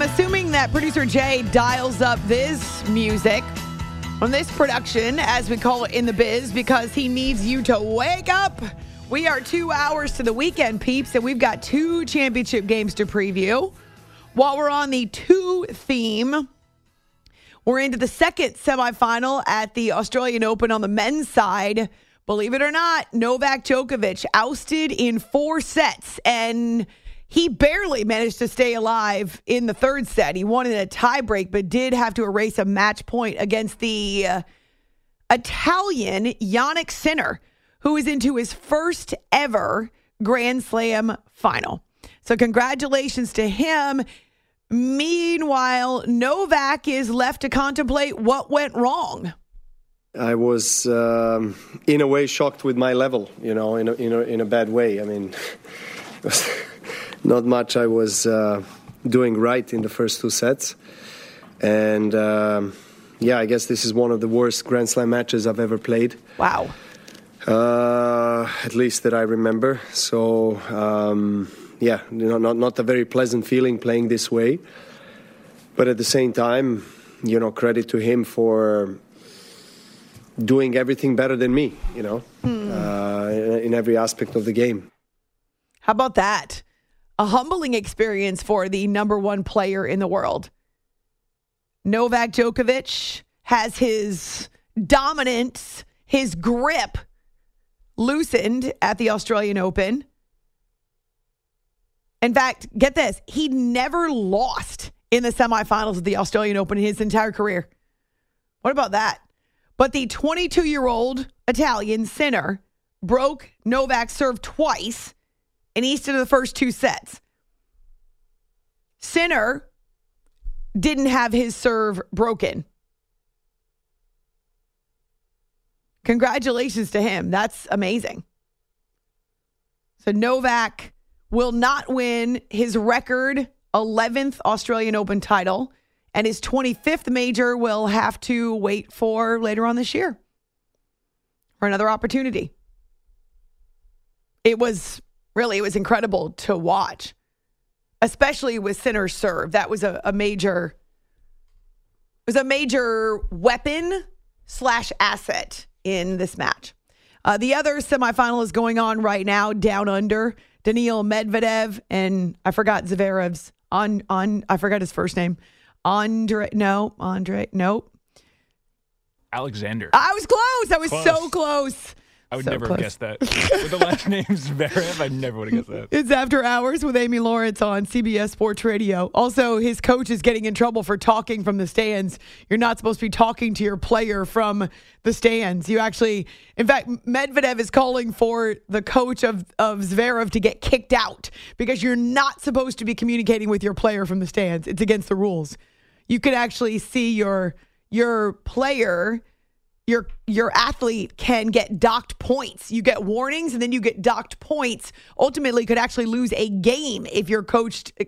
Am assuming that producer Jay dials up this music on this production, as we call it in the biz, because he needs you to wake up. We are two hours to the weekend, peeps, and we've got two championship games to preview. While we're on the two theme, we're into the second semifinal at the Australian Open on the men's side. Believe it or not, Novak Djokovic ousted in four sets and he barely managed to stay alive in the third set. He won in a tiebreak, but did have to erase a match point against the uh, Italian Jannik Sinner, who is into his first ever Grand Slam final. So, congratulations to him. Meanwhile, Novak is left to contemplate what went wrong. I was, um, in a way, shocked with my level. You know, in a, in a, in a bad way. I mean, not much I was uh, doing right in the first two sets, and um, yeah, I guess this is one of the worst Grand Slam matches I've ever played. Wow. Uh, at least that I remember. So um, yeah, you know, not not a very pleasant feeling playing this way, but at the same time, you know, credit to him for doing everything better than me. You know, uh, in, in every aspect of the game. How about that? A humbling experience for the number one player in the world. Novak Djokovic has his dominance, his grip loosened at the Australian Open. In fact, get this, he never lost in the semifinals of the Australian Open in his entire career. What about that? But the 22 year old Italian Sinner broke Novak's serve twice in each of the first two sets. Sinner didn't have his serve broken. Congratulations to him. That's amazing. So Novak will not win his record 11th Australian Open title, and his 25th major will have to wait for later on this year for another opportunity. It was really, it was incredible to watch, especially with Sinner serve. That was a, a major, was a major weapon slash asset in this match. Uh, the other semifinal is going on right now down under. Daniil Medvedev and I forgot Zverev's on on I forgot his first name. Andre no, Andre no. Alexander. I was close. I was so Close. I would So never close. have guessed that. With the last name Zverev, I never would have guessed that. It's After Hours with Amy Lawrence on CBS Sports Radio. Also, his coach is getting in trouble for talking from the stands. You're not supposed to be talking to your player from the stands. You actually, in fact, Medvedev is calling for the coach of, of Zverev to get kicked out because you're not supposed to be communicating with your player from the stands. It's against the rules. You could actually see your your player your your athlete can get docked points. You get warnings and then you get docked points. Ultimately, could actually lose a game if your coach eh,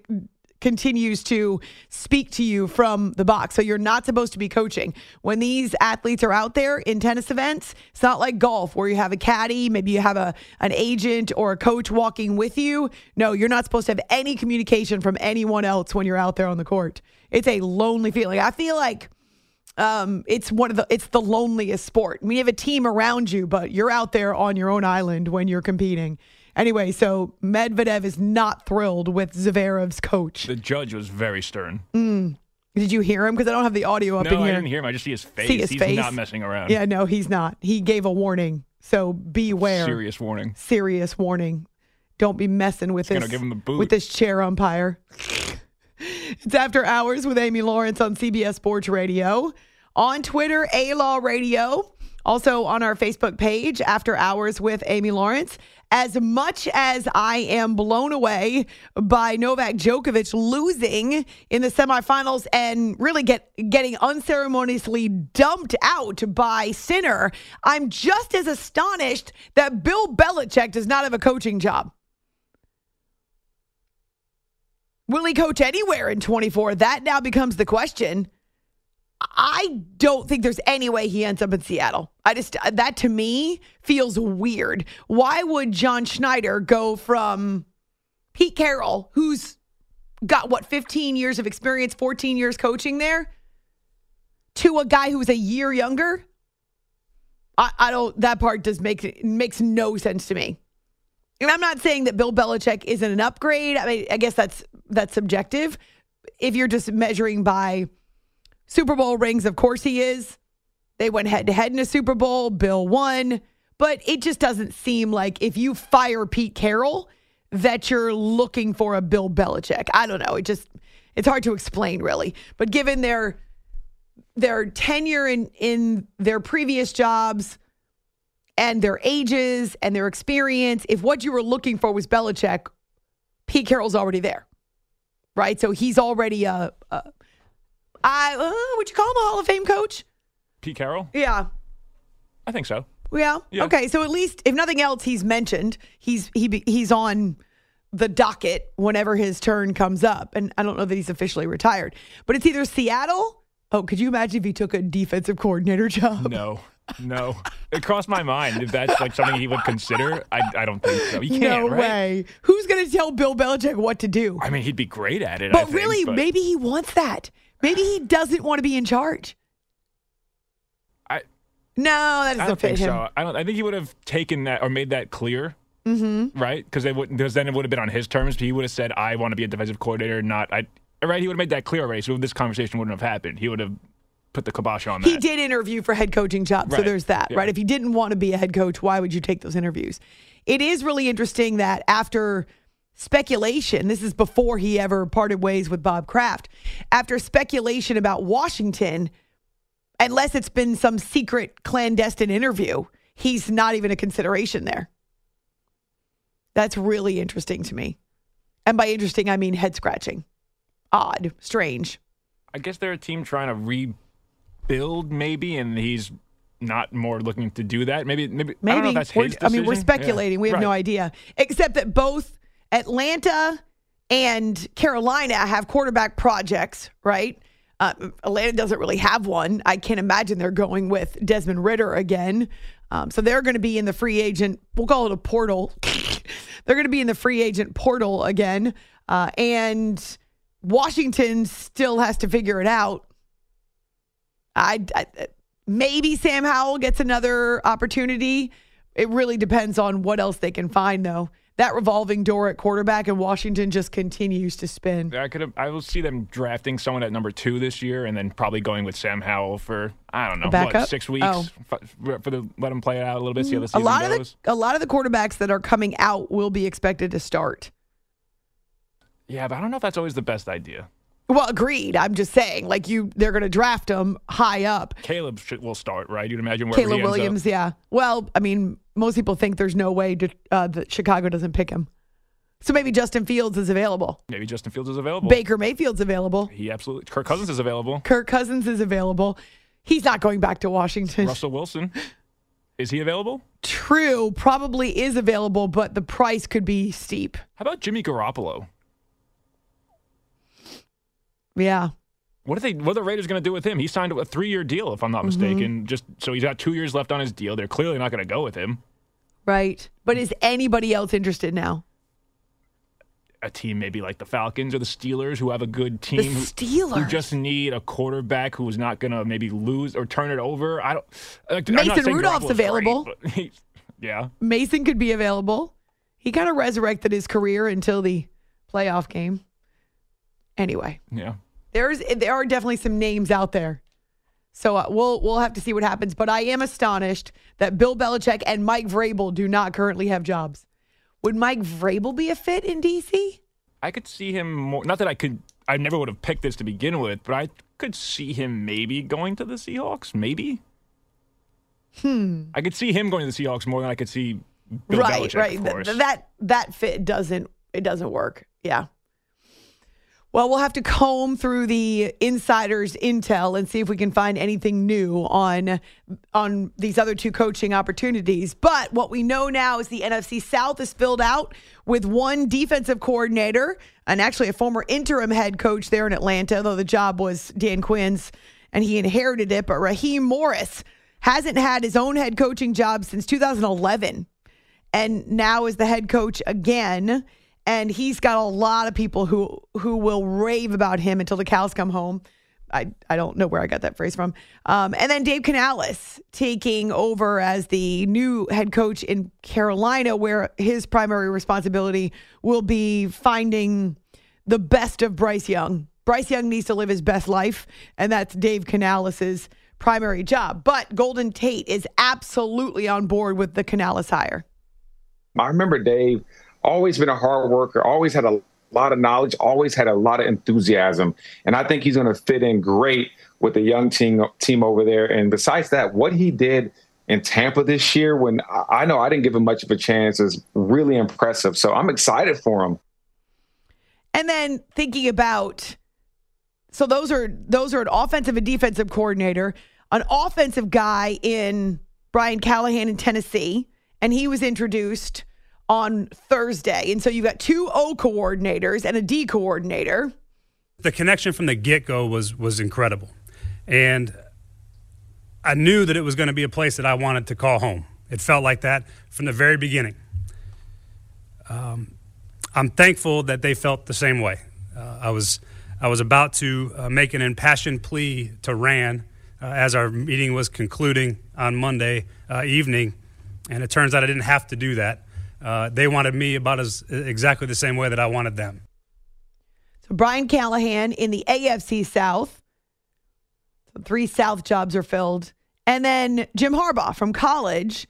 continues to speak to you from the box. So you're not supposed to be coaching. When these athletes are out there in tennis events, it's not like golf where you have a caddy, maybe you have a an agent or a coach walking with you. No, you're not supposed to have any communication from anyone else when you're out there on the court. It's a lonely feeling. I feel like um, it's one of the it's the loneliest sport. We have a team around you, but you're out there on your own island when you're competing. Anyway, so Medvedev is not thrilled with Zverev's coach. The judge was very stern. Did you hear him? Because I don't have the audio up no, in I didn't hear him. I just see his face. See his He's face? not messing around. Yeah, no, he's not. He gave a warning. So beware. Serious warning. Serious warning. Don't be messing with gonna this give him a boot. with this chair umpire. it's after hours with Amy Lawrence on CBS Sports Radio, on Twitter, A Law Radio, also on our Facebook page, After Hours with Amy Lawrence. As much as I am blown away by Novak Djokovic losing in the semifinals and really get getting unceremoniously dumped out by Sinner, I'm just as astonished that Bill Belichick does not have a coaching job. Will he coach anywhere in 24? That now becomes the question. I don't think there's any way he ends up in Seattle. I just, that to me feels weird. Why would John Schneider go from Pete Carroll, who's got what, 15 years of experience, 14 years coaching there, to a guy who's a year younger? I, I don't, that part does make, makes no sense to me. And I'm not saying that Bill Belichick isn't an upgrade. I mean, I guess that's that's subjective. If you're just measuring by Super Bowl rings, of course he is. They went head to head in a Super Bowl. Bill won, but it just doesn't seem like if you fire Pete Carroll that you're looking for a Bill Belichick. I don't know. It just it's hard to explain really. But given their their tenure in in their previous jobs and their ages and their experience, if what you were looking for was Belichick, Pete Carroll's already there, right? So he's already a, a I uh, would you call him a Hall of Fame coach? Pete Carroll? Yeah, I think so. yeah. Yeah. Okay, so at least if nothing else, he's mentioned. He's he he's on the docket whenever his turn comes up, and I don't know that he's officially retired, but it's either Seattle. Oh, could you imagine if he took a defensive coordinator job? No. No. It crossed my mind if that's like something he would consider. I, I don't think so. He can't, no right? way. Who's going to tell Bill Belichick what to do? I mean, he'd be great at it. But think, really, but maybe he wants that. Maybe he doesn't want to be in charge. I, No, that doesn't I don't fit think him. so. I don't. I think he would have taken that or made that clear. Mm-hmm. Right? Because they would. Because then it would have been on his terms. He would have said, "I want to be a defensive coordinator." Not I. Right? He would have made that clear already. So this conversation wouldn't have happened. He would have put the kibosh on that. He did interview for head coaching jobs, so there's that, Yeah. right? If he didn't want to be a head coach, why would you take those interviews? It is really interesting that after speculation, this is before he ever parted ways with Bob Kraft, after speculation about Washington, unless it's been some secret clandestine interview, he's not even a consideration there. That's really interesting to me. And by interesting, I mean head scratching. Odd, strange. I guess they're a team trying to rebuild, maybe, and he's not more looking to do that. Maybe, maybe. I don't know if that's his I mean, we're speculating. Yeah. We have no idea. Except that both Atlanta and Carolina have quarterback projects, right? Uh, Atlanta doesn't really have one. I can't imagine they're going with Desmond Ridder again. Um, so they're going to be in the free agent. We'll call it a portal. they're going to be in the free agent portal again. Uh, and Washington still has to figure it out. I, I maybe Sam Howell gets another opportunity. It really depends on what else they can find, though. That revolving door at quarterback in Washington just continues to spin. I could have. I will see them drafting someone at number two this year, and then probably going with Sam Howell for I don't know what six oh. weeks Oh. for, the let him play it out a little bit. See how the A season lot of goes. the a lot of the quarterbacks that are coming out will be expected to start. yeah, but I don't know if that's always the best idea. Well, agreed. I'm just saying, like you, they're going to draft him high up. Caleb should, will start, right? You'd imagine wherever he Caleb Williams, yeah. Well, I mean, most people think there's no way to, uh, that Chicago doesn't pick him. So maybe Justin Fields is available. Maybe Justin Fields is available. Baker Mayfield's available. He absolutely. Kirk Cousins is available. Kirk Cousins is available. He's not going back to Washington. Russell Wilson is he available? True, probably is available, but the price could be steep. How about Jimmy Garoppolo? Yeah. What are they? What are the Raiders going to do with him? He signed a three-year deal, if I'm not Mm-hmm. mistaken. Just so he's got two years left on his deal. They're clearly not going to go with him. Right. But is anybody else interested now? A team maybe like the Falcons or the Steelers, who have a good The team, who- who just need a quarterback who's not going to maybe lose or turn it over. I don't. like, Mason Rudolph's Garoppolo's available. but he- yeah, Mason could be available. He kind of resurrected his career until the playoff game. Anyway, yeah. There's there are definitely some names out there. So uh, we'll we'll have to see what happens. But I am astonished that Bill Belichick and Mike Vrabel do not currently have jobs. Would Mike Vrabel be a fit in DC? I could see him more. Not that I could. I never would have picked this to begin with, but I could see him maybe going to the Seahawks. Maybe. Hmm. I could see him going to the Seahawks more than I could see Bill right, Belichick. right. Course. th- that that fit doesn't it doesn't work. Yeah. Well, we'll have to comb through the insiders' intel and see if we can find anything new on on these other two coaching opportunities. But what we know now is the NFC South is filled out with one defensive coordinator and actually a former interim head coach there in Atlanta, though the job was Dan Quinn's and he inherited it. But Raheem Morris hasn't had his own head coaching job since 2011 and now is the head coach again. And he's got a lot of people who who will rave about him until the cows come home. I, I don't know where I got that phrase from. Um, and then Dave Canales taking over as the new head coach in Carolina, where his primary responsibility will be finding the best of Bryce Young. Bryce Young needs to live his best life, and that's Dave Canales' primary job. But Golden Tate is absolutely on board with the Canales hire. I remember Dave always been a hard worker, always had a lot of knowledge, always had a lot of enthusiasm, and I think he's going to fit in great with the young team team over there. And besides that, what he did in Tampa this year, when I know I didn't give him much of a chance, is really impressive. So I'm excited for him. And then thinking about so those are those are an offensive and defensive coordinator, an offensive guy in Brian Callahan in Tennessee, and he was introduced on Thursday. And so you've got two O coordinators and a D coordinator. the connection from the get go was was incredible, and I knew that it was going to be a place that I wanted to call home. It felt like that from the very beginning. Um, I'm thankful that they felt the same way. Uh, I was I was about to uh, make an impassioned plea to Ran uh, as our meeting was concluding on Monday uh, evening, and it turns out I didn't have to do that. Uh, they wanted me about as exactly the same way that I wanted them. So Brian Callahan in the AFC South. So three South jobs are filled. And then Jim Harbaugh from college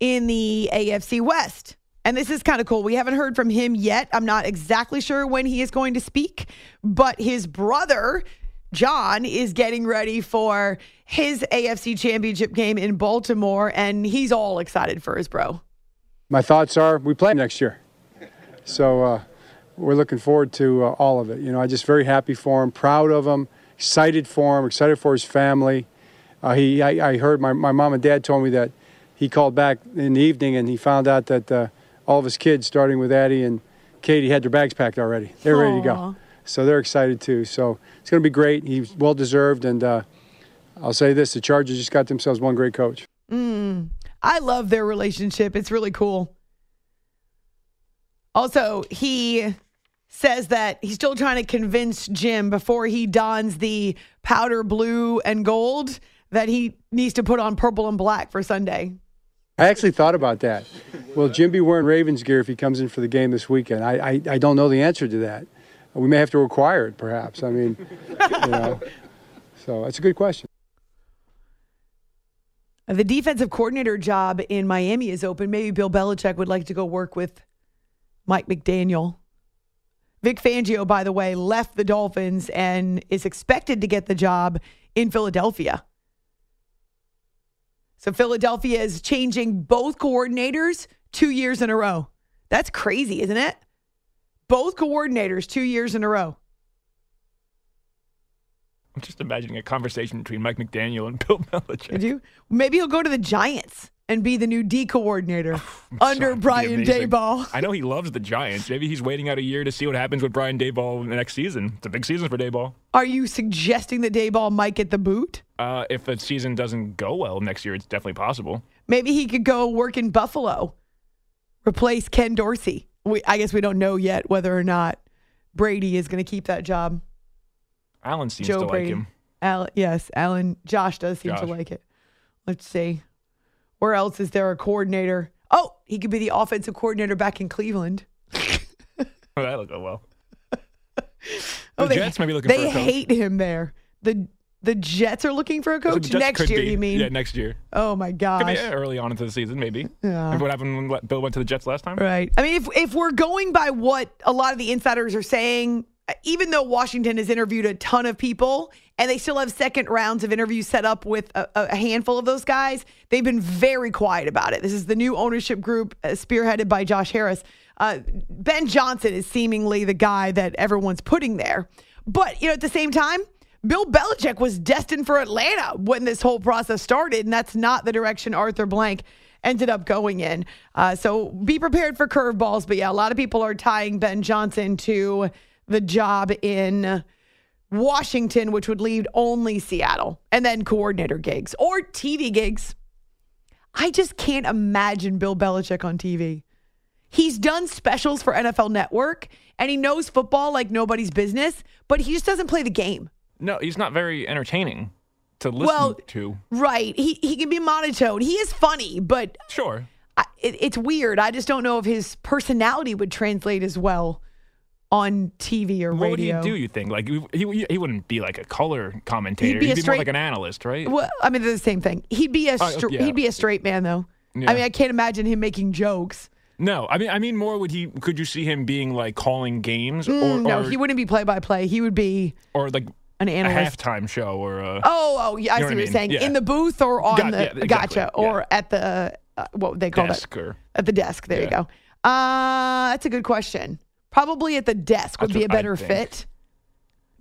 in the AFC West. And this is kind of cool. We haven't heard from him yet. I'm not exactly sure when he is going to speak, but his brother, John, is getting ready for his AFC championship game in Baltimore, and he's all excited for his bro. My thoughts are we play next year. So uh, we're looking forward to uh, all of it. You know, I'm just very happy for him, proud of him, excited for him, excited for his family. Uh, he, I, I heard my, my mom and dad told me that he called back in the evening and he found out that uh, all of his kids, starting with Addie and Katie, had their bags packed already. They're ready to go. So they're excited too. So it's going to be great. He's well deserved. And uh, I'll say this the Chargers just got themselves one great coach. I love their relationship. It's really cool. Also, he says that he's still trying to convince Jim before he dons the powder blue and gold that he needs to put on purple and black for Sunday. I actually thought about that. Will Jim be wearing Ravens gear if he comes in for the game this weekend? I, I, I don't know the answer to that. We may have to require it, perhaps. I mean, you know. So that's a good question. The defensive coordinator job in Miami is open. Maybe Bill Belichick would like to go work with Mike McDaniel. Vic Fangio, by the way, left the Dolphins and is expected to get the job in Philadelphia. So Philadelphia is changing both coordinators two years in a row. That's crazy, isn't it? Both coordinators two years in a row. I'm just imagining a conversation between Mike McDaniel and Bill Belichick. Did you? Maybe he'll go to the Giants and be the new D coordinator under Brian. Daboll. I know he loves the Giants. Maybe he's waiting out a year to see what happens with Brian Daboll in the next season. It's a big season for Daboll. Are you suggesting that Daboll might get the boot? Uh, if the season doesn't go well next year, it's definitely possible. Maybe he could go work in Buffalo, replace Ken Dorsey. We, I guess we don't know yet whether or not Brady is going to keep that job. Allen seems Joe to Brady. like him. Al, yes, Allen. Josh does seem to like it. Let's see. Where else is there a coordinator? Oh, he could be the offensive coordinator back in Cleveland. Oh, that looked well. Oh, The Jets may be looking they for a hate him there. The the Jets are looking for a coach next year. be. You mean? Yeah, next year. oh my Could gosh! be uh, early on into the season, maybe. Yeah. Remember what happened when Bill went to the Jets last time? Right. I mean, if if we're going by what a lot of the insiders are saying, even though Washington has interviewed a ton of people and they still have second rounds of interviews set up with a, a handful of those guys, they've been very quiet about it. This is the new ownership group uh, spearheaded by Josh Harris. Uh, ben Johnson is seemingly the guy that everyone's putting there. But, you know, at the same time, Bill Belichick was destined for Atlanta when this whole process started, and that's not the direction Arthur Blank ended up going in. Uh, so be prepared for curveballs. But yeah, a lot of people are tying Ben Johnson to the job in Washington, which would leave only Seattle, and then coordinator gigs or TV gigs. I just can't imagine Bill Belichick on TV. He's done specials for NFL Network and he knows football like nobody's business, but he just doesn't play the game. No, he's not very entertaining to listen Well- to. Right. He he can be monotone. He is funny, but Sure. I, it, it's weird. I just don't know if his personality would translate as well on TV or What would he do? You think like he, he wouldn't be like a color commentator. He'd be a more straight- like an analyst, right? Well, I mean, they're the same thing. He'd be a Uh, yeah. he'd be a straight man though. Yeah. I mean, I can't imagine him making jokes. No, I mean I mean more. Would he? Could you see him being like calling games or Mm, no, or, he wouldn't be play by play. He would be or like an a analyst. halftime show or a, Oh, oh, yeah, I see what what you're mean? saying. Yeah. In the booth or on Got- the yeah, exactly, gotcha or at the uh, what would they call desk that or at the desk. There you go. Uh, that's a good question. Probably at the desk would That's be a better fit.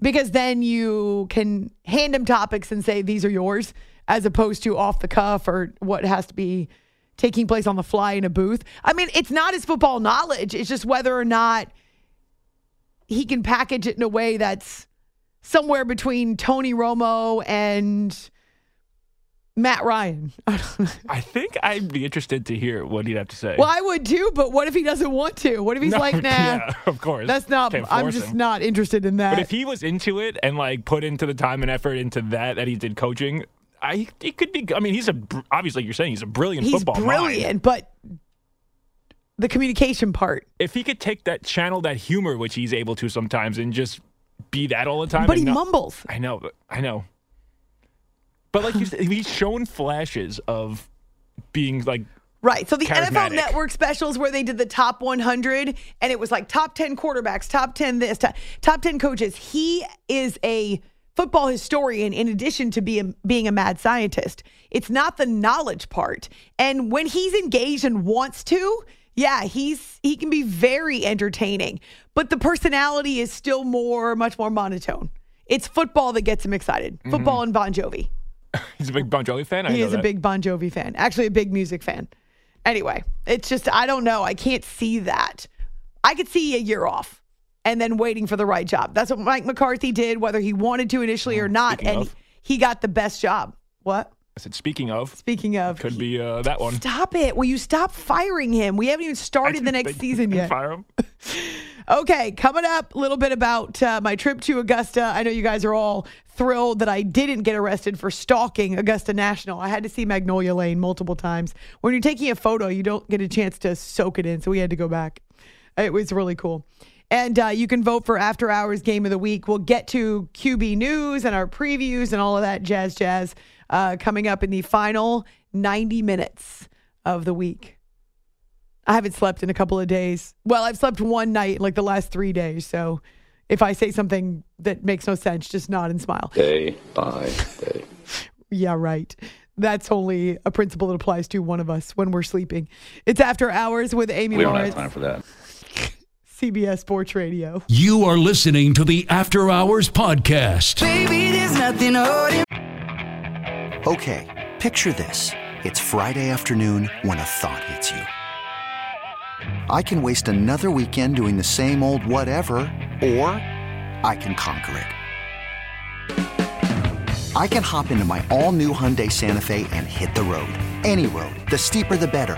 Because then you can hand him topics and say these are yours, as opposed to off the cuff or what has to be taking place on the fly in a booth. I mean, it's not his football knowledge; it's just whether or not he can package it in a way that's somewhere between Tony Romo and Matt Ryan. I think I'd be interested to hear what he'd have to say. well, I would too, but what if he doesn't want to? What if he's No, like, nah, yeah, of course. that's not, I'm just him. not interested in that. But if he was into it and like put into the time and effort into that that he did coaching, I he could be. I mean, he's a obviously you're saying he's a brilliant he's football brilliant, mind. but the communication part. If he could take that channel, that humor which he's able to sometimes, and just be that all the time. But he not- mumbles. I know, I know. But like you said, he's shown flashes of being like Right. So the NFL Network specials where they did the top 100 and it was like top 10 quarterbacks, top 10 this, top, top 10 coaches. He is a football historian in addition to being being a mad scientist. It's not the knowledge part. And when he's engaged and wants to, yeah, he's he can be very entertaining, but the personality is still more much more monotone. It's football that gets him excited. Mm-hmm. Football and Bon Jovi. he's a big Bon Jovi fan. I He is a big Bon Jovi fan. Actually, a big music fan. Anyway, it's just I don't know. I can't see that. I could see a year off and then waiting for the right job. That's what Mike McCarthy did, whether he wanted to initially or mm, not, speaking and he got the best job. What? I said, speaking of, Speaking of, could be uh, that one. stop it. Will you stop firing him? We haven't even started the next season yet. Fire him. Okay, coming up, a little bit about uh, my trip to Augusta. I know you guys are all thrilled that I didn't get arrested for stalking Augusta National. I had to see Magnolia Lane multiple times. When you're taking a photo, you don't get a chance to soak it in, so we had to go back. It was really cool. And uh, you can vote for After Hours Game of the Week. We'll get to QB news and our previews and all of that jazz, jazz uh, coming up in the final 90 minutes of the week. I haven't slept in a couple of days. Well, I've slept one night in like the last three days. So if I say something that makes no sense, just nod and smile. day by day. Yeah, right. That's only a principle that applies to one of us when we're sleeping. It's After Hours with Amy We don't have time for that. CBS Sports Radio. You are listening to the After Hours Podcast. Okay, picture this. It's Friday afternoon when a thought hits you. I can waste another weekend doing the same old whatever, or I can conquer it. I can hop into my all new Hyundai Santa Fe and hit the road. Any road. The steeper, the better.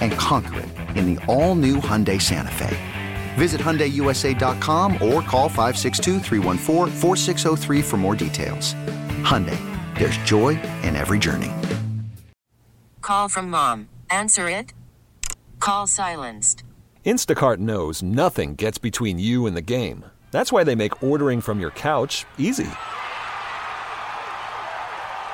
And conquer it in the all new Hyundai Santa Fe. Visit HyundaiUSA.com or call 562 for more details. Hyundai, there's joy in every journey. Call from mom. Answer it. Call silenced. Instacart knows nothing gets between you and the game. That's why they make ordering from your couch easy.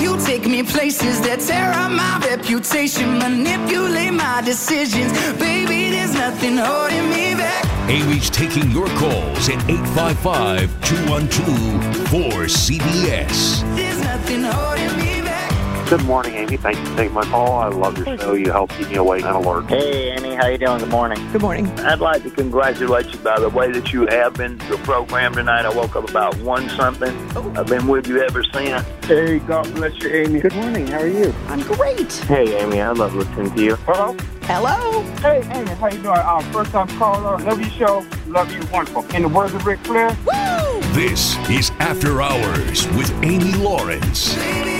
You take me places that tear up my reputation, manipulate my decisions. Baby, there's nothing holding me back. Amy's taking your calls at 855 212 4CBS. There's nothing holding me back. Good morning, Amy. Thank you for taking my call. I love your show. You help keep me awake and alert. Hey, Amy. How you doing? Good morning. Good morning. I'd like to congratulate you by the way that you have been your program tonight. I woke up about one something. Oh. I've been with you ever since. Hey, God bless you, Amy. Good morning. How are you? I'm great. Hey, Amy. I love listening to you. Hello? Hello. Hey, Amy. How you doing? Uh, first time caller. Love your show. Love you. Wonderful. In the words of Ric Flair. Woo! This is After Hours with Amy Lawrence. Baby,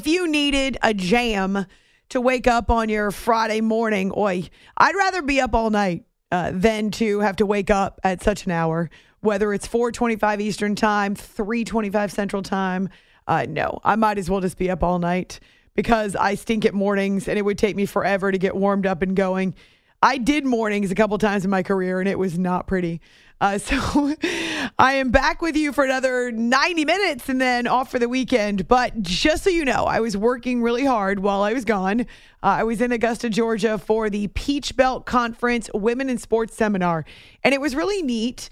If you needed a jam to wake up on your Friday morning, oi, I'd rather be up all night uh, than to have to wake up at such an hour. Whether it's 4:25 Eastern Time, 3:25 Central Time, uh, no, I might as well just be up all night because I stink at mornings, and it would take me forever to get warmed up and going. I did mornings a couple times in my career, and it was not pretty. Uh, so I am back with you for another 90 minutes and then off for the weekend. But just so you know, I was working really hard while I was gone. Uh, I was in Augusta, Georgia for the Peach Belt Conference Women in Sports Seminar. And it was really neat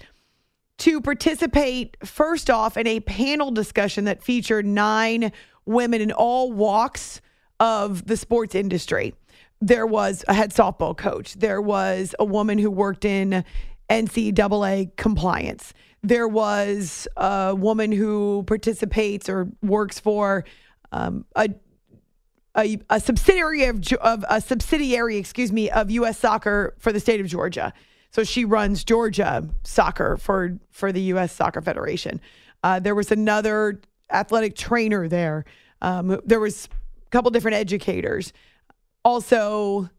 to participate first off in a panel discussion that featured nine women in all walks of the sports industry. There was a head softball coach. There was a woman who worked in NCAA compliance. There was a woman who participates or works for um, a, a a subsidiary of of a subsidiary, excuse me, of U.S. Soccer for the state of Georgia. So she runs Georgia soccer for for the U.S. Soccer Federation. Uh, there was another athletic trainer there. Um, there was a couple different educators. Also,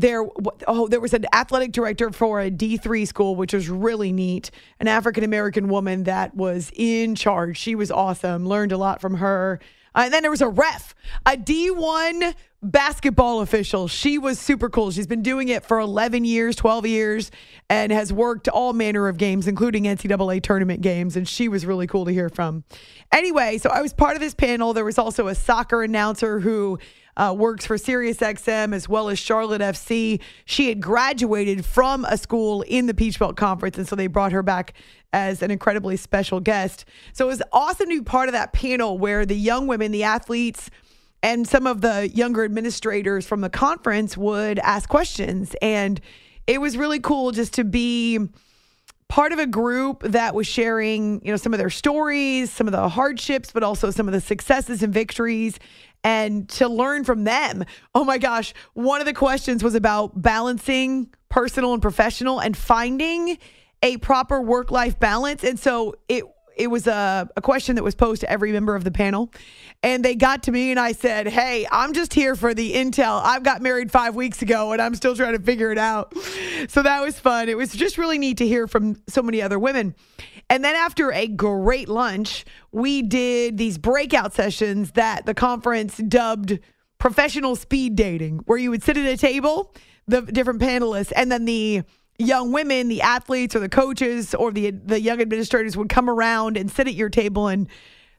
there oh there was an athletic director for a D3 school which was really neat. An African American woman that was in charge. She was awesome. Learned a lot from her. Uh, and then there was a ref a D1 basketball official. She was super cool. She's been doing it for 11 years 12 years and has worked all manner of games including NCAA tournament games and she was really cool to hear from. Anyway so I was part of this panel. There was also a soccer announcer who uh, works for SiriusXM as well as Charlotte FC. She had graduated from a school in the Peach Belt Conference, and so they brought her back as an incredibly special guest. So it was awesome to be part of that panel where the young women, the athletes, and some of the younger administrators from the conference would ask questions. And it was really cool just to be part of a group that was sharing, you know, some of their stories, some of the hardships, but also some of the successes and victories and to learn from them. Oh my gosh, one of the questions was about balancing personal and professional and finding a proper work-life balance. And so it it was a, a question that was posed to every member of the panel. And they got to me and I said, Hey, I'm just here for the intel. I've got married five weeks ago and I'm still trying to figure it out. So that was fun. It was just really neat to hear from so many other women. And then after a great lunch, we did these breakout sessions that the conference dubbed professional speed dating, where you would sit at a table, the different panelists, and then the young women, the athletes or the coaches or the the young administrators would come around and sit at your table and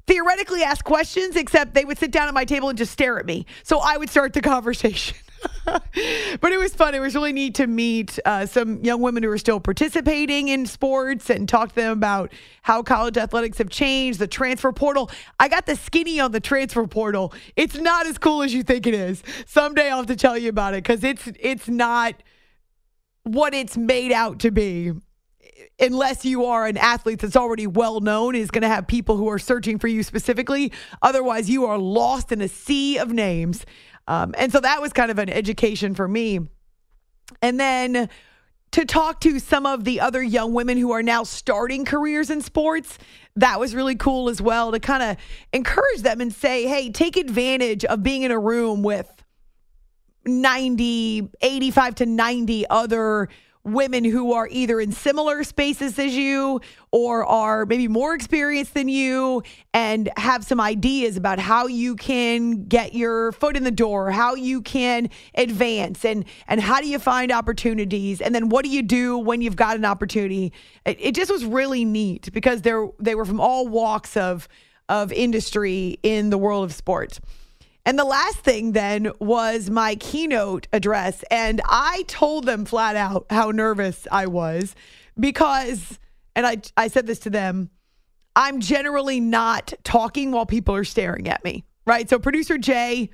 theoretically ask questions, except they would sit down at my table and just stare at me. So I would start the conversation. but it was fun. It was really neat to meet uh, some young women who are still participating in sports and talk to them about how college athletics have changed, the transfer portal. I got the skinny on the transfer portal. It's not as cool as you think it is. Someday I'll have to tell you about it because it's it's not what it's made out to be unless you are an athlete that's already well known is going to have people who are searching for you specifically. Otherwise you are lost in a sea of names. Um, and so that was kind of an education for me. And then to talk to some of the other young women who are now starting careers in sports that was really cool as well to kind of encourage them and say hey take advantage of being in a room with 90, 85 to 90 other women who are either in similar spaces as you or are maybe more experienced than you and have some ideas about how you can get your foot in the door, how you can advance and and how do you find opportunities and then what do you do when you've got an opportunity. It, it just was really neat because they're they were from all walks of of industry in the world of sports. And the last thing then was my keynote address. And I told them flat out how nervous I was because, and I, I said this to them, I'm generally not talking while people are staring at me, right? So, producer Jay,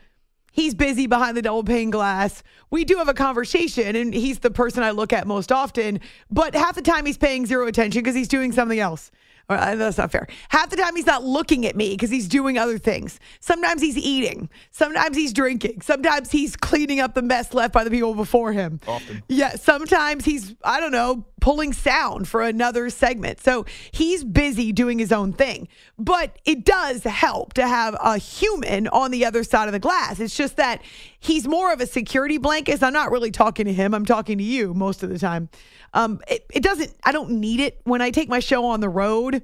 he's busy behind the double pane glass. We do have a conversation, and he's the person I look at most often, but half the time he's paying zero attention because he's doing something else. Uh, that's not fair. Half the time he's not looking at me because he's doing other things. Sometimes he's eating. Sometimes he's drinking. Sometimes he's cleaning up the mess left by the people before him. Often. Yeah. Sometimes he's, I don't know, pulling sound for another segment. So he's busy doing his own thing. But it does help to have a human on the other side of the glass. It's just that he's more of a security blanket. I'm not really talking to him, I'm talking to you most of the time. Um, it, it doesn't, I don't need it when I take my show on the road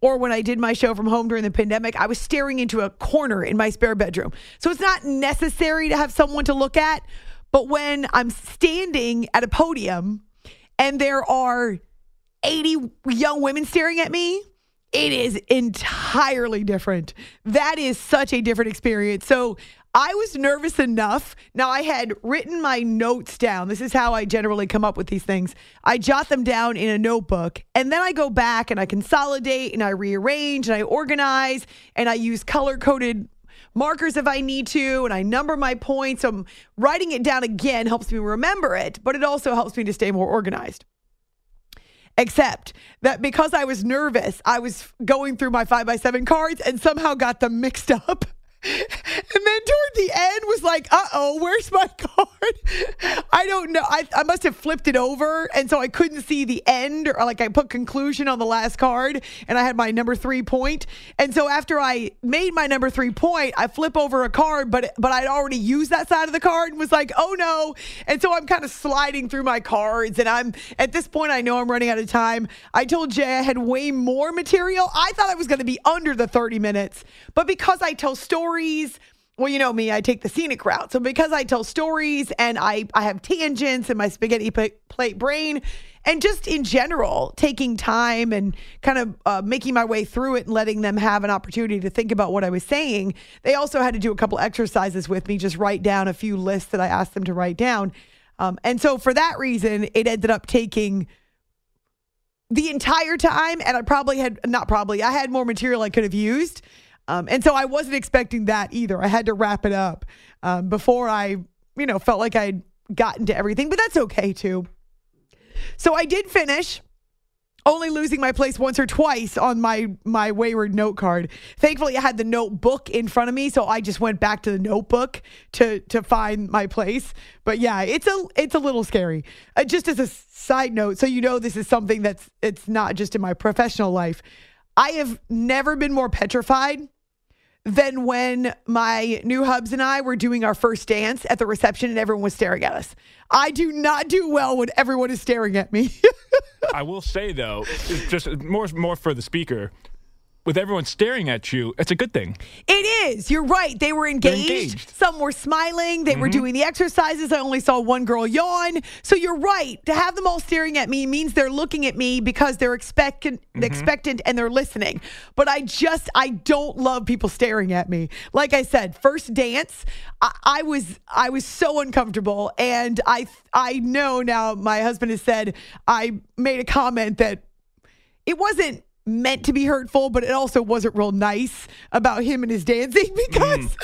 or when I did my show from home during the pandemic, I was staring into a corner in my spare bedroom. So it's not necessary to have someone to look at. But when I'm standing at a podium and there are 80 young women staring at me, it is entirely different. That is such a different experience. So I was nervous enough. Now, I had written my notes down. This is how I generally come up with these things. I jot them down in a notebook, and then I go back and I consolidate and I rearrange and I organize and I use color coded markers if I need to, and I number my points. So writing it down again helps me remember it, but it also helps me to stay more organized. Except that because I was nervous, I was going through my five by seven cards and somehow got them mixed up. And then toward the end was like, uh oh, where's my card? I don't know. I, I must have flipped it over. And so I couldn't see the end or like I put conclusion on the last card and I had my number three point. And so after I made my number three point, I flip over a card, but but I'd already used that side of the card and was like, oh no. And so I'm kind of sliding through my cards and I'm at this point I know I'm running out of time. I told Jay I had way more material. I thought I was going to be under the 30 minutes, but because I tell stories stories well, you know me, I take the scenic route. So because I tell stories and I, I have tangents in my spaghetti plate brain, and just in general, taking time and kind of uh, making my way through it and letting them have an opportunity to think about what I was saying, they also had to do a couple exercises with me, just write down a few lists that I asked them to write down. Um, and so for that reason, it ended up taking the entire time, and I probably had not probably I had more material I could have used. Um, and so I wasn't expecting that either. I had to wrap it up um, before I, you know, felt like I'd gotten to everything, but that's okay too. So I did finish only losing my place once or twice on my my wayward note card. Thankfully, I had the notebook in front of me, so I just went back to the notebook to to find my place. But yeah, it's a it's a little scary. Uh, just as a side note, so you know this is something that's it's not just in my professional life. I have never been more petrified than when my new hubs and I were doing our first dance at the reception and everyone was staring at us. I do not do well when everyone is staring at me. I will say though, just more more for the speaker. With everyone staring at you, it's a good thing. It is. You're right. They were engaged. engaged. Some were smiling. They were Mhm. doing the exercises. I only saw one girl yawn. So you're right. To have them all staring at me means they're looking at me because they're expectant, expectant and they're listening. But I just I don't love people staring at me. Like I said, first dance, I, I was I was so uncomfortable, and I I know now. My husband has said I made a comment that it wasn't meant to be hurtful, but it also wasn't real nice about him and his dancing because mm.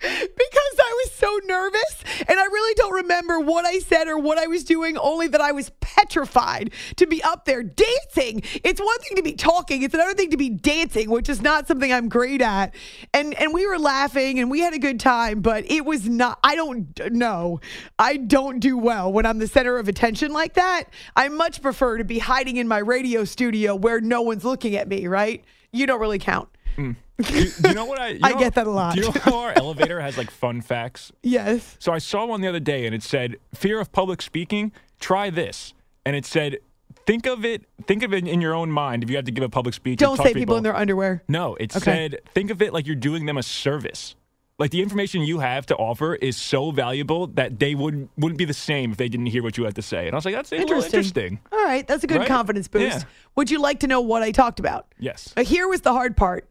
because I was so nervous and I really don't remember what I said or what I was doing, only that I was petrified to be up there dancing. It's one thing to be talking, it's another thing to be dancing, which is not something I'm great at. And and we were laughing and we had a good time, but it was not I don't know. I don't do well when I'm the center of attention like that. I much prefer to be hiding in my radio studio where no one's looking at me, right? You don't really count. Do you, you know what I? I know- get that a lot. Do you know how our elevator has like fun facts? Yes. So I saw one the other day, and it said, "Fear of public speaking. Try this." And it said, "Think of it. Think of it in your own mind. If you had to give a public speech, Don't say people in their underwear. No, it Okay. said, think of it like you're doing them a service. Like the information you have to offer is so valuable that they wouldn't wouldn't be the same if they didn't hear what you had to say. And I was like, that's interesting. interesting. All right, that's a good Right? confidence boost. Yeah. Would you like to know what I talked about? Yes. Uh, here was the hard part.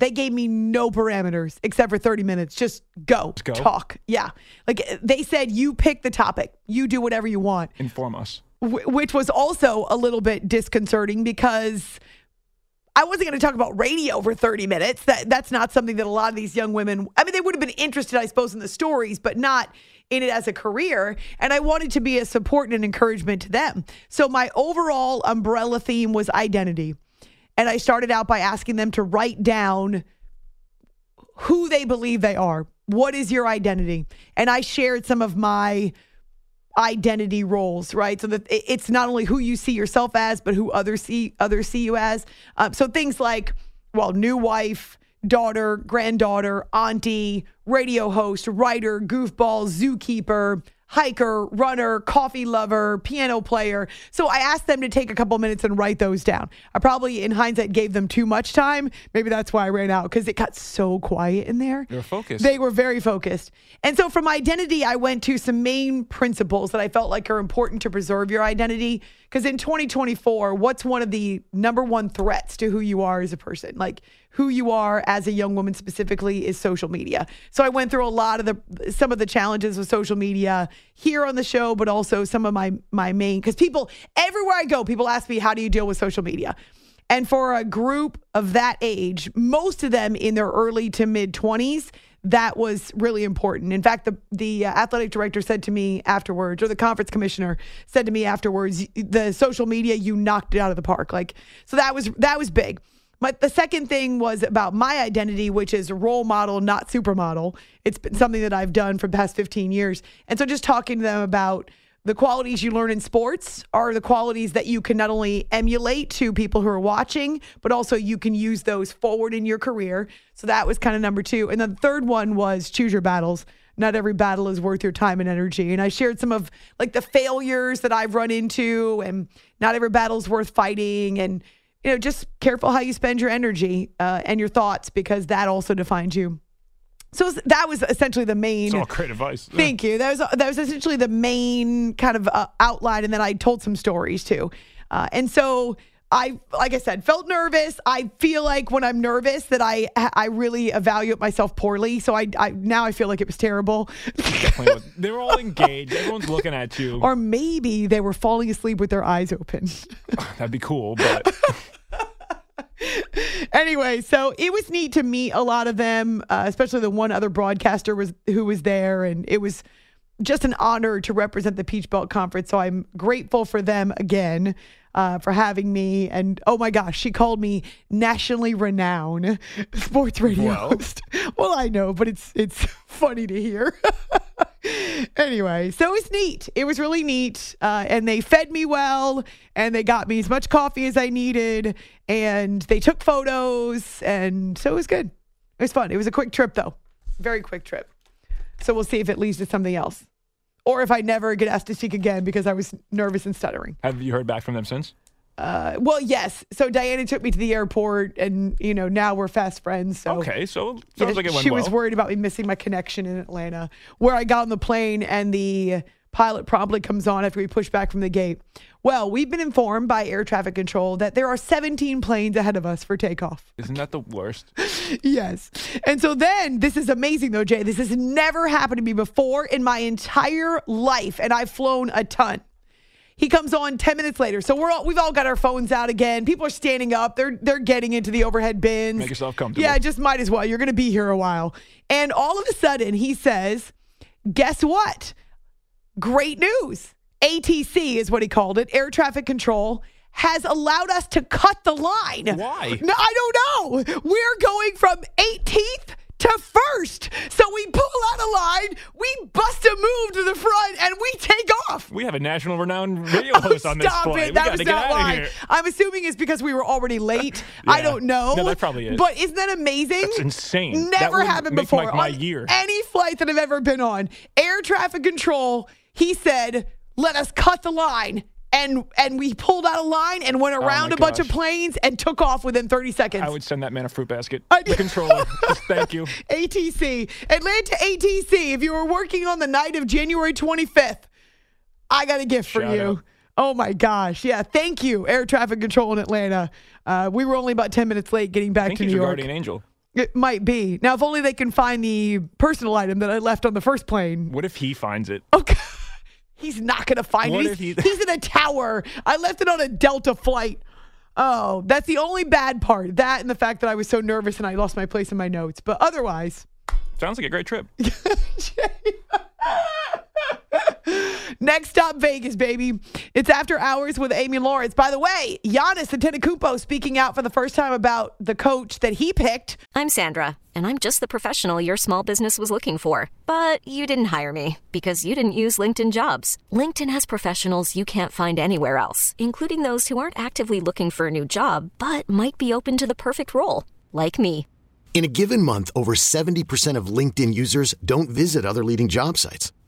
They gave me no parameters except for 30 minutes. Just go, go. talk. Yeah. Like they said, you pick the topic, you do whatever you want, Inform us. wh- which was also a little bit disconcerting because I wasn't going to talk about radio for 30 minutes. That that's not something that a lot of these young women, I mean, they would have been interested, I suppose, in the stories, but not in it as a career. And I wanted to be a support and an encouragement to them. So my overall umbrella theme was identity. And I started out by asking them to write down who they believe they are. What is your identity? And I shared some of my identity roles, right? So that it's not only who you see yourself as, but who others see others see you as. Um, so things like, well, new wife, daughter, granddaughter, auntie, radio host, writer, goofball, zookeeper, hiker, runner, coffee lover, piano player. So I asked them to take a couple minutes and write those down. I probably, in hindsight, gave them too much time. Maybe that's why I ran out because it got so quiet in there. You're focused. They were very focused. And so from identity, I went to some main principles that I felt like are important to preserve your identity. Because in 2024, what's one of the number one threats to who you are as a person? Like who you are as a young woman specifically is social media. So I went through a lot of the some of the challenges with social media here on the show, but also some of my my main because people everywhere I go, people ask me how do you deal with social media. And for a group of that age, most of them in their early to mid 20s, that was really important. In fact, the the athletic director said to me afterwards, or the conference commissioner said to me afterwards, the social media you knocked it out of the park. Like so that was that was big. My, the second thing was about my identity, which is role model, not supermodel. It's been something that I've done for the past 15 years. And so just talking to them about the qualities you learn in sports are the qualities that you can not only emulate to people who are watching, but also you can use those forward in your career. So that was kind of number two. And then the third one was choose your battles. Not every battle is worth your time and energy. And I shared some of like the failures that I've run into, and not every battle is worth fighting. And, you know, just careful how you spend your energy uh, and your thoughts because that also defines you. So that was essentially the main. It's all great advice. Thank you. That was that was essentially the main kind of uh, outline, and then I told some stories too. Uh, and so I, like I said, felt nervous. I feel like when I'm nervous that I I really evaluate myself poorly. So I, I now I feel like it was terrible. They were all engaged. Everyone's looking at you. or maybe they were falling asleep with their eyes open. That'd be cool, but anyway, so it was neat to meet a lot of them, uh, especially the one other broadcaster was who was there, and it was just an honor to represent the Peach Belt Conference. So I'm grateful for them again. Uh, for having me, and oh my gosh, she called me nationally renowned sports radio Well. host. Well, I know, but it's it's funny to hear. anyway, so it was neat. It was really neat. Uh, and they fed me well and they got me as much coffee as I needed and they took photos. And so it was good. It was fun. It was a quick trip, though. Very quick trip. So we'll see if it leads to something else or if I never get asked to speak again because I was nervous and stuttering. have you heard back from them since? Uh, well, yes. So Diana took me to the airport, and you know now we're fast friends. So Okay, so sounds yeah, like it went she well. was worried about me missing my connection in Atlanta, where I got on the plane and the pilot promptly comes on after we push back from the gate. Well, we've been informed by air traffic control that there are 17 planes ahead of us for takeoff. Isn't that the worst? yes. And so then this is amazing though, Jay. This has never happened to me before in my entire life, and I've flown a ton. He comes on 10 minutes later. So we're all, we've all got our phones out again. People are standing up. They're they're getting into the overhead bins. Make yourself comfortable. Yeah, just might as well. You're going to be here a while. And all of a sudden he says, "Guess what? Great news. ATC is what he called it. Air traffic control has allowed us to cut the line. Why? No, I don't know. We're going from 18th to first. So we pull out a line, we bust a move to the front, and we take off. We have a national renowned radio oh, host on this Stop it. We That was not why. I'm assuming it's because we were already late. I don't know. No, that probably is. But isn't that amazing? That's insane. Never would happened before my- my on year. any flight that I've ever been on. Air traffic control, he said, let us cut the line. And and we pulled out a line and went Oh around my a bunch of planes and took off within 30 seconds. I would send that man a fruit basket. I- The controller. Just thank you. ATC. Atlanta ATC. If you were working on the night of January 25th, I got a gift for you. out. Oh my gosh. Yeah. Thank you, air traffic control in Atlanta. Uh, we were only about 10 minutes late getting back to New York. guardian angel. It might be. Now, if only they can find the personal item that I left on the first plane. What if he finds it? Okay. He's not going to find What it. He's, he- he's in a tower. I left it on a Delta flight. Oh, that's the only bad part. That and the fact that I was so nervous and I lost my place in my notes. But otherwise, Sounds like a great trip. Next up, Vegas, baby. It's after hours with Amy Lawrence. By the way, Giannis Antetokounmpo speaking out for the first time about the coach that he picked. I'm Sandra, and I'm just the professional your small business was looking for. But you didn't hire me because you didn't use LinkedIn jobs. LinkedIn has professionals you can't find anywhere else, including those who aren't actively looking for a new job but might be open to the perfect role, like me. In a given month, over 70% of LinkedIn users don't visit other leading job sites.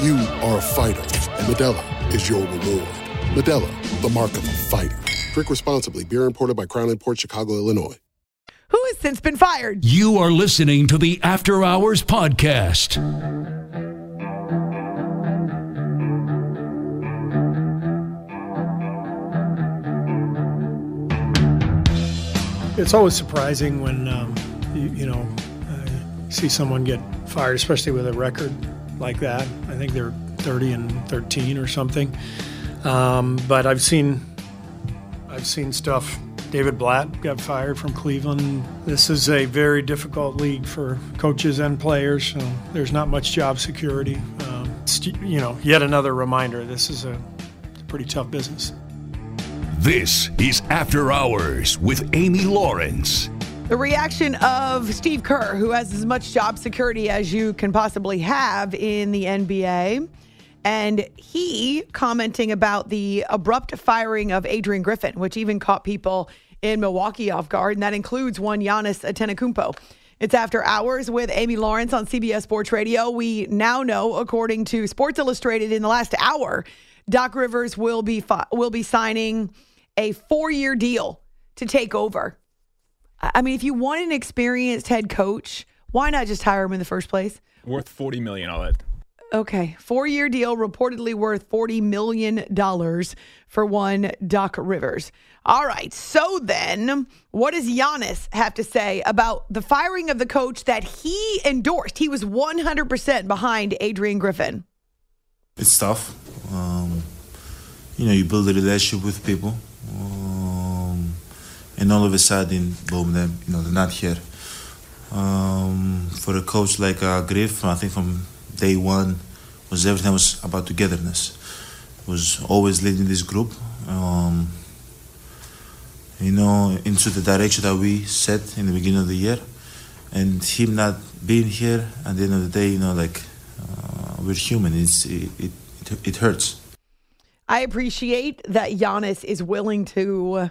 You are a fighter, and Modelo is your reward. Modelo, the mark of a fighter. Drink responsibly. Beer imported by Crown Imports Chicago, Illinois. Who has since been fired? You are listening to the After Hours Podcast. It's always surprising when um, you, you know, uh, see someone get fired, especially with a record like that. I think they're 30 and 13 or something. Um, but I've seen, I've seen stuff. David Blatt got fired from Cleveland. This is a very difficult league for coaches and players. So there's not much job security. Um, you know, yet another reminder. This is a pretty tough business. This is After Hours with Amy Lawrence. The reaction of Steve Kerr, who has as much job security as you can possibly have in the NBA. And he commenting about the abrupt firing of Adrian Griffin, which even caught people in Milwaukee off guard. And that includes one Giannis Antetokounmpo. It's After Hours with Amy Lawrence on CBS Sports Radio. We now know, according to Sports Illustrated, in the last hour, Doc Rivers will be fi- will be signing a four year deal to take over. I mean, if you want an experienced head coach, why not just hire him in the first place? Worth 40 million, all that. Okay, four year deal, reportedly worth $40 million for one Doc Rivers. All right, so then what does Giannis have to say about the firing of the coach that he endorsed? He was 100% behind Adrian Griffin. It's tough. Um, you know, you build a relationship with people, um, and all of a sudden, boom, them, you know, they're not here. Um, for a coach like uh, Griff, I think from day one was everything was about togetherness. Was always leading this group, um, you know, into the direction that we set in the beginning of the year, and him not being here at the end of the day, you know, like uh, we're human. It's it, it it hurts. I appreciate that Giannis is willing to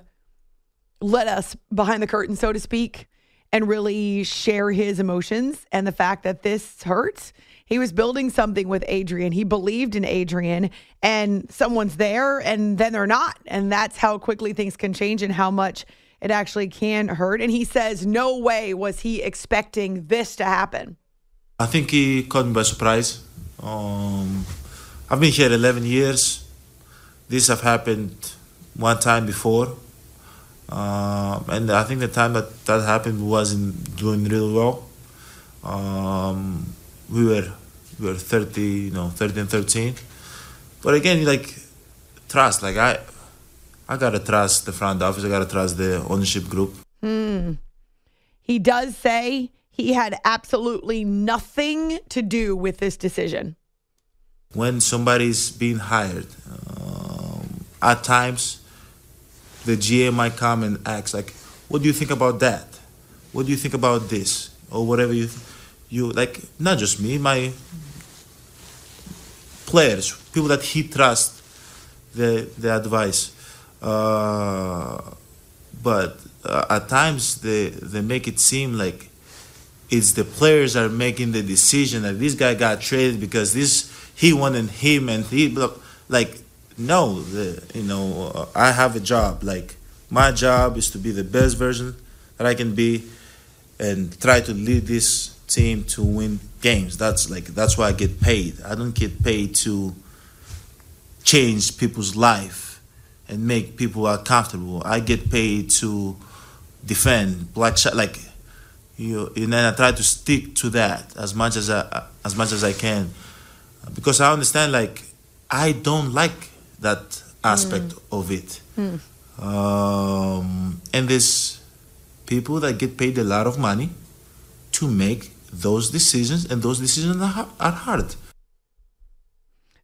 let us behind the curtain, so to speak, and really share his emotions and the fact that this hurts. He was building something with Adrian. He believed in Adrian, and someone's there, and then they're not. And that's how quickly things can change and how much it actually can hurt. And he says, no way was he expecting this to happen. I think he caught me by surprise. Um, I've been here 11 years. This have happened one time before. Uh, and I think the time that that happened wasn't doing really well. Um, we were we were 30, you know, 30 and 13. But again, like trust, like I I gotta trust the front office, I gotta trust the ownership group. Hmm. He does say he had absolutely nothing to do with this decision. When somebody's being hired, um, at times the GM might come and ask, like, "What do you think about that? What do you think about this?" Or whatever you, you like. Not just me, my players, people that he trusts, the the advice. Uh, but uh, at times they they make it seem like it's the players are making the decision that this guy got traded because this he wanted him and he like no the, you know I have a job. Like my job is to be the best version that I can be and try to lead this team to win games. That's like that's why I get paid. I don't get paid to change people's life and make people uncomfortable. I get paid to defend. Black shot like you and then I try to stick to that as much as I as much as I can. Because I understand like I don't like that aspect Mm. of it um, and there's people that get paid a lot of money to make those decisions and those decisions are, are hard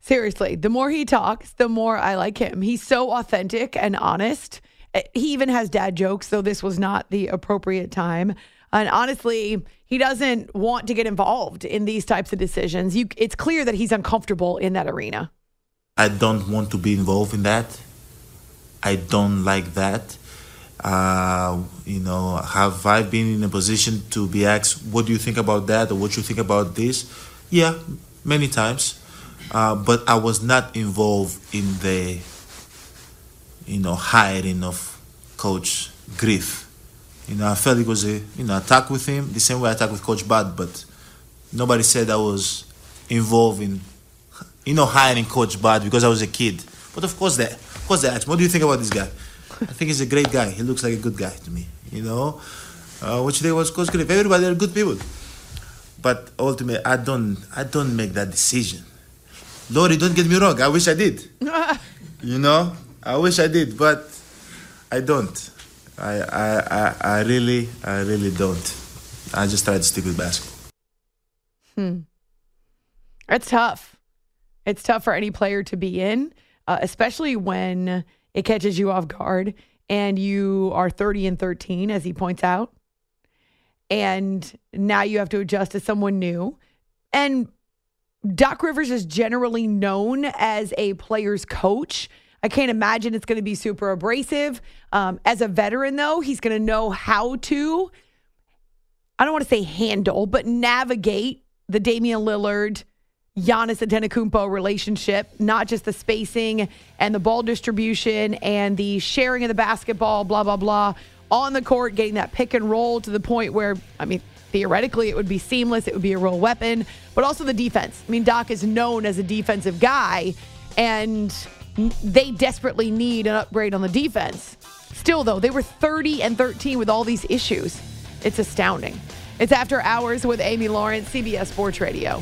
Seriously, the more he talks, the more I like him. He's so authentic and honest. Uh, He even has dad jokes, though this was not the appropriate time. And honestly, he doesn't want to get involved in these types of decisions. You, it's clear that he's uncomfortable in that arena. I don't want to be involved in that. I don't like that. Uh, you know, have I been in a position to be asked, "What do you think about that?" or "What you think about this?" Yeah, many times. Uh, but I was not involved in the, you know, hiring of Coach Griff. You know, I felt it was a you know attack with him the same way I attacked with Coach Bud, but nobody said I was involved in you know, hiring Coach Bud because I was a kid. But of course, that, of course, they asked, "What do you think about this guy?" I think he's a great guy. He looks like a good guy to me. You know, uh, which they was Coach Griff. Everybody are good people. But ultimately, I don't, I don't make that decision. Lori, don't get me wrong. I wish I did. you know, I wish I did, but I don't. I, I, I, I really, I really don't. I just try to stick with basketball. Hmm. It's tough. It's tough for any player to be in, uh, especially when it catches you off guard and you are 30 and 13, as he points out. And now you have to adjust to someone new. And Doc Rivers is generally known as a player's coach. I can't imagine it's going to be super abrasive. Um, as a veteran, though, he's going to know how to, I don't want to say handle, but navigate the Damian Lillard, Giannis Antetokounmpo relationship, not just the spacing and the ball distribution and the sharing of the basketball, blah, blah, blah, on the court, getting that pick and roll to the point where, I mean, theoretically it would be seamless, it would be a real weapon, but also the defense. I mean, Doc is known as a defensive guy, and they desperately need an upgrade on the defense. Still, though, they were 30 and 13 with all these issues. It's astounding. It's After Hours with Amy Lawrence, CBS Sports Radio.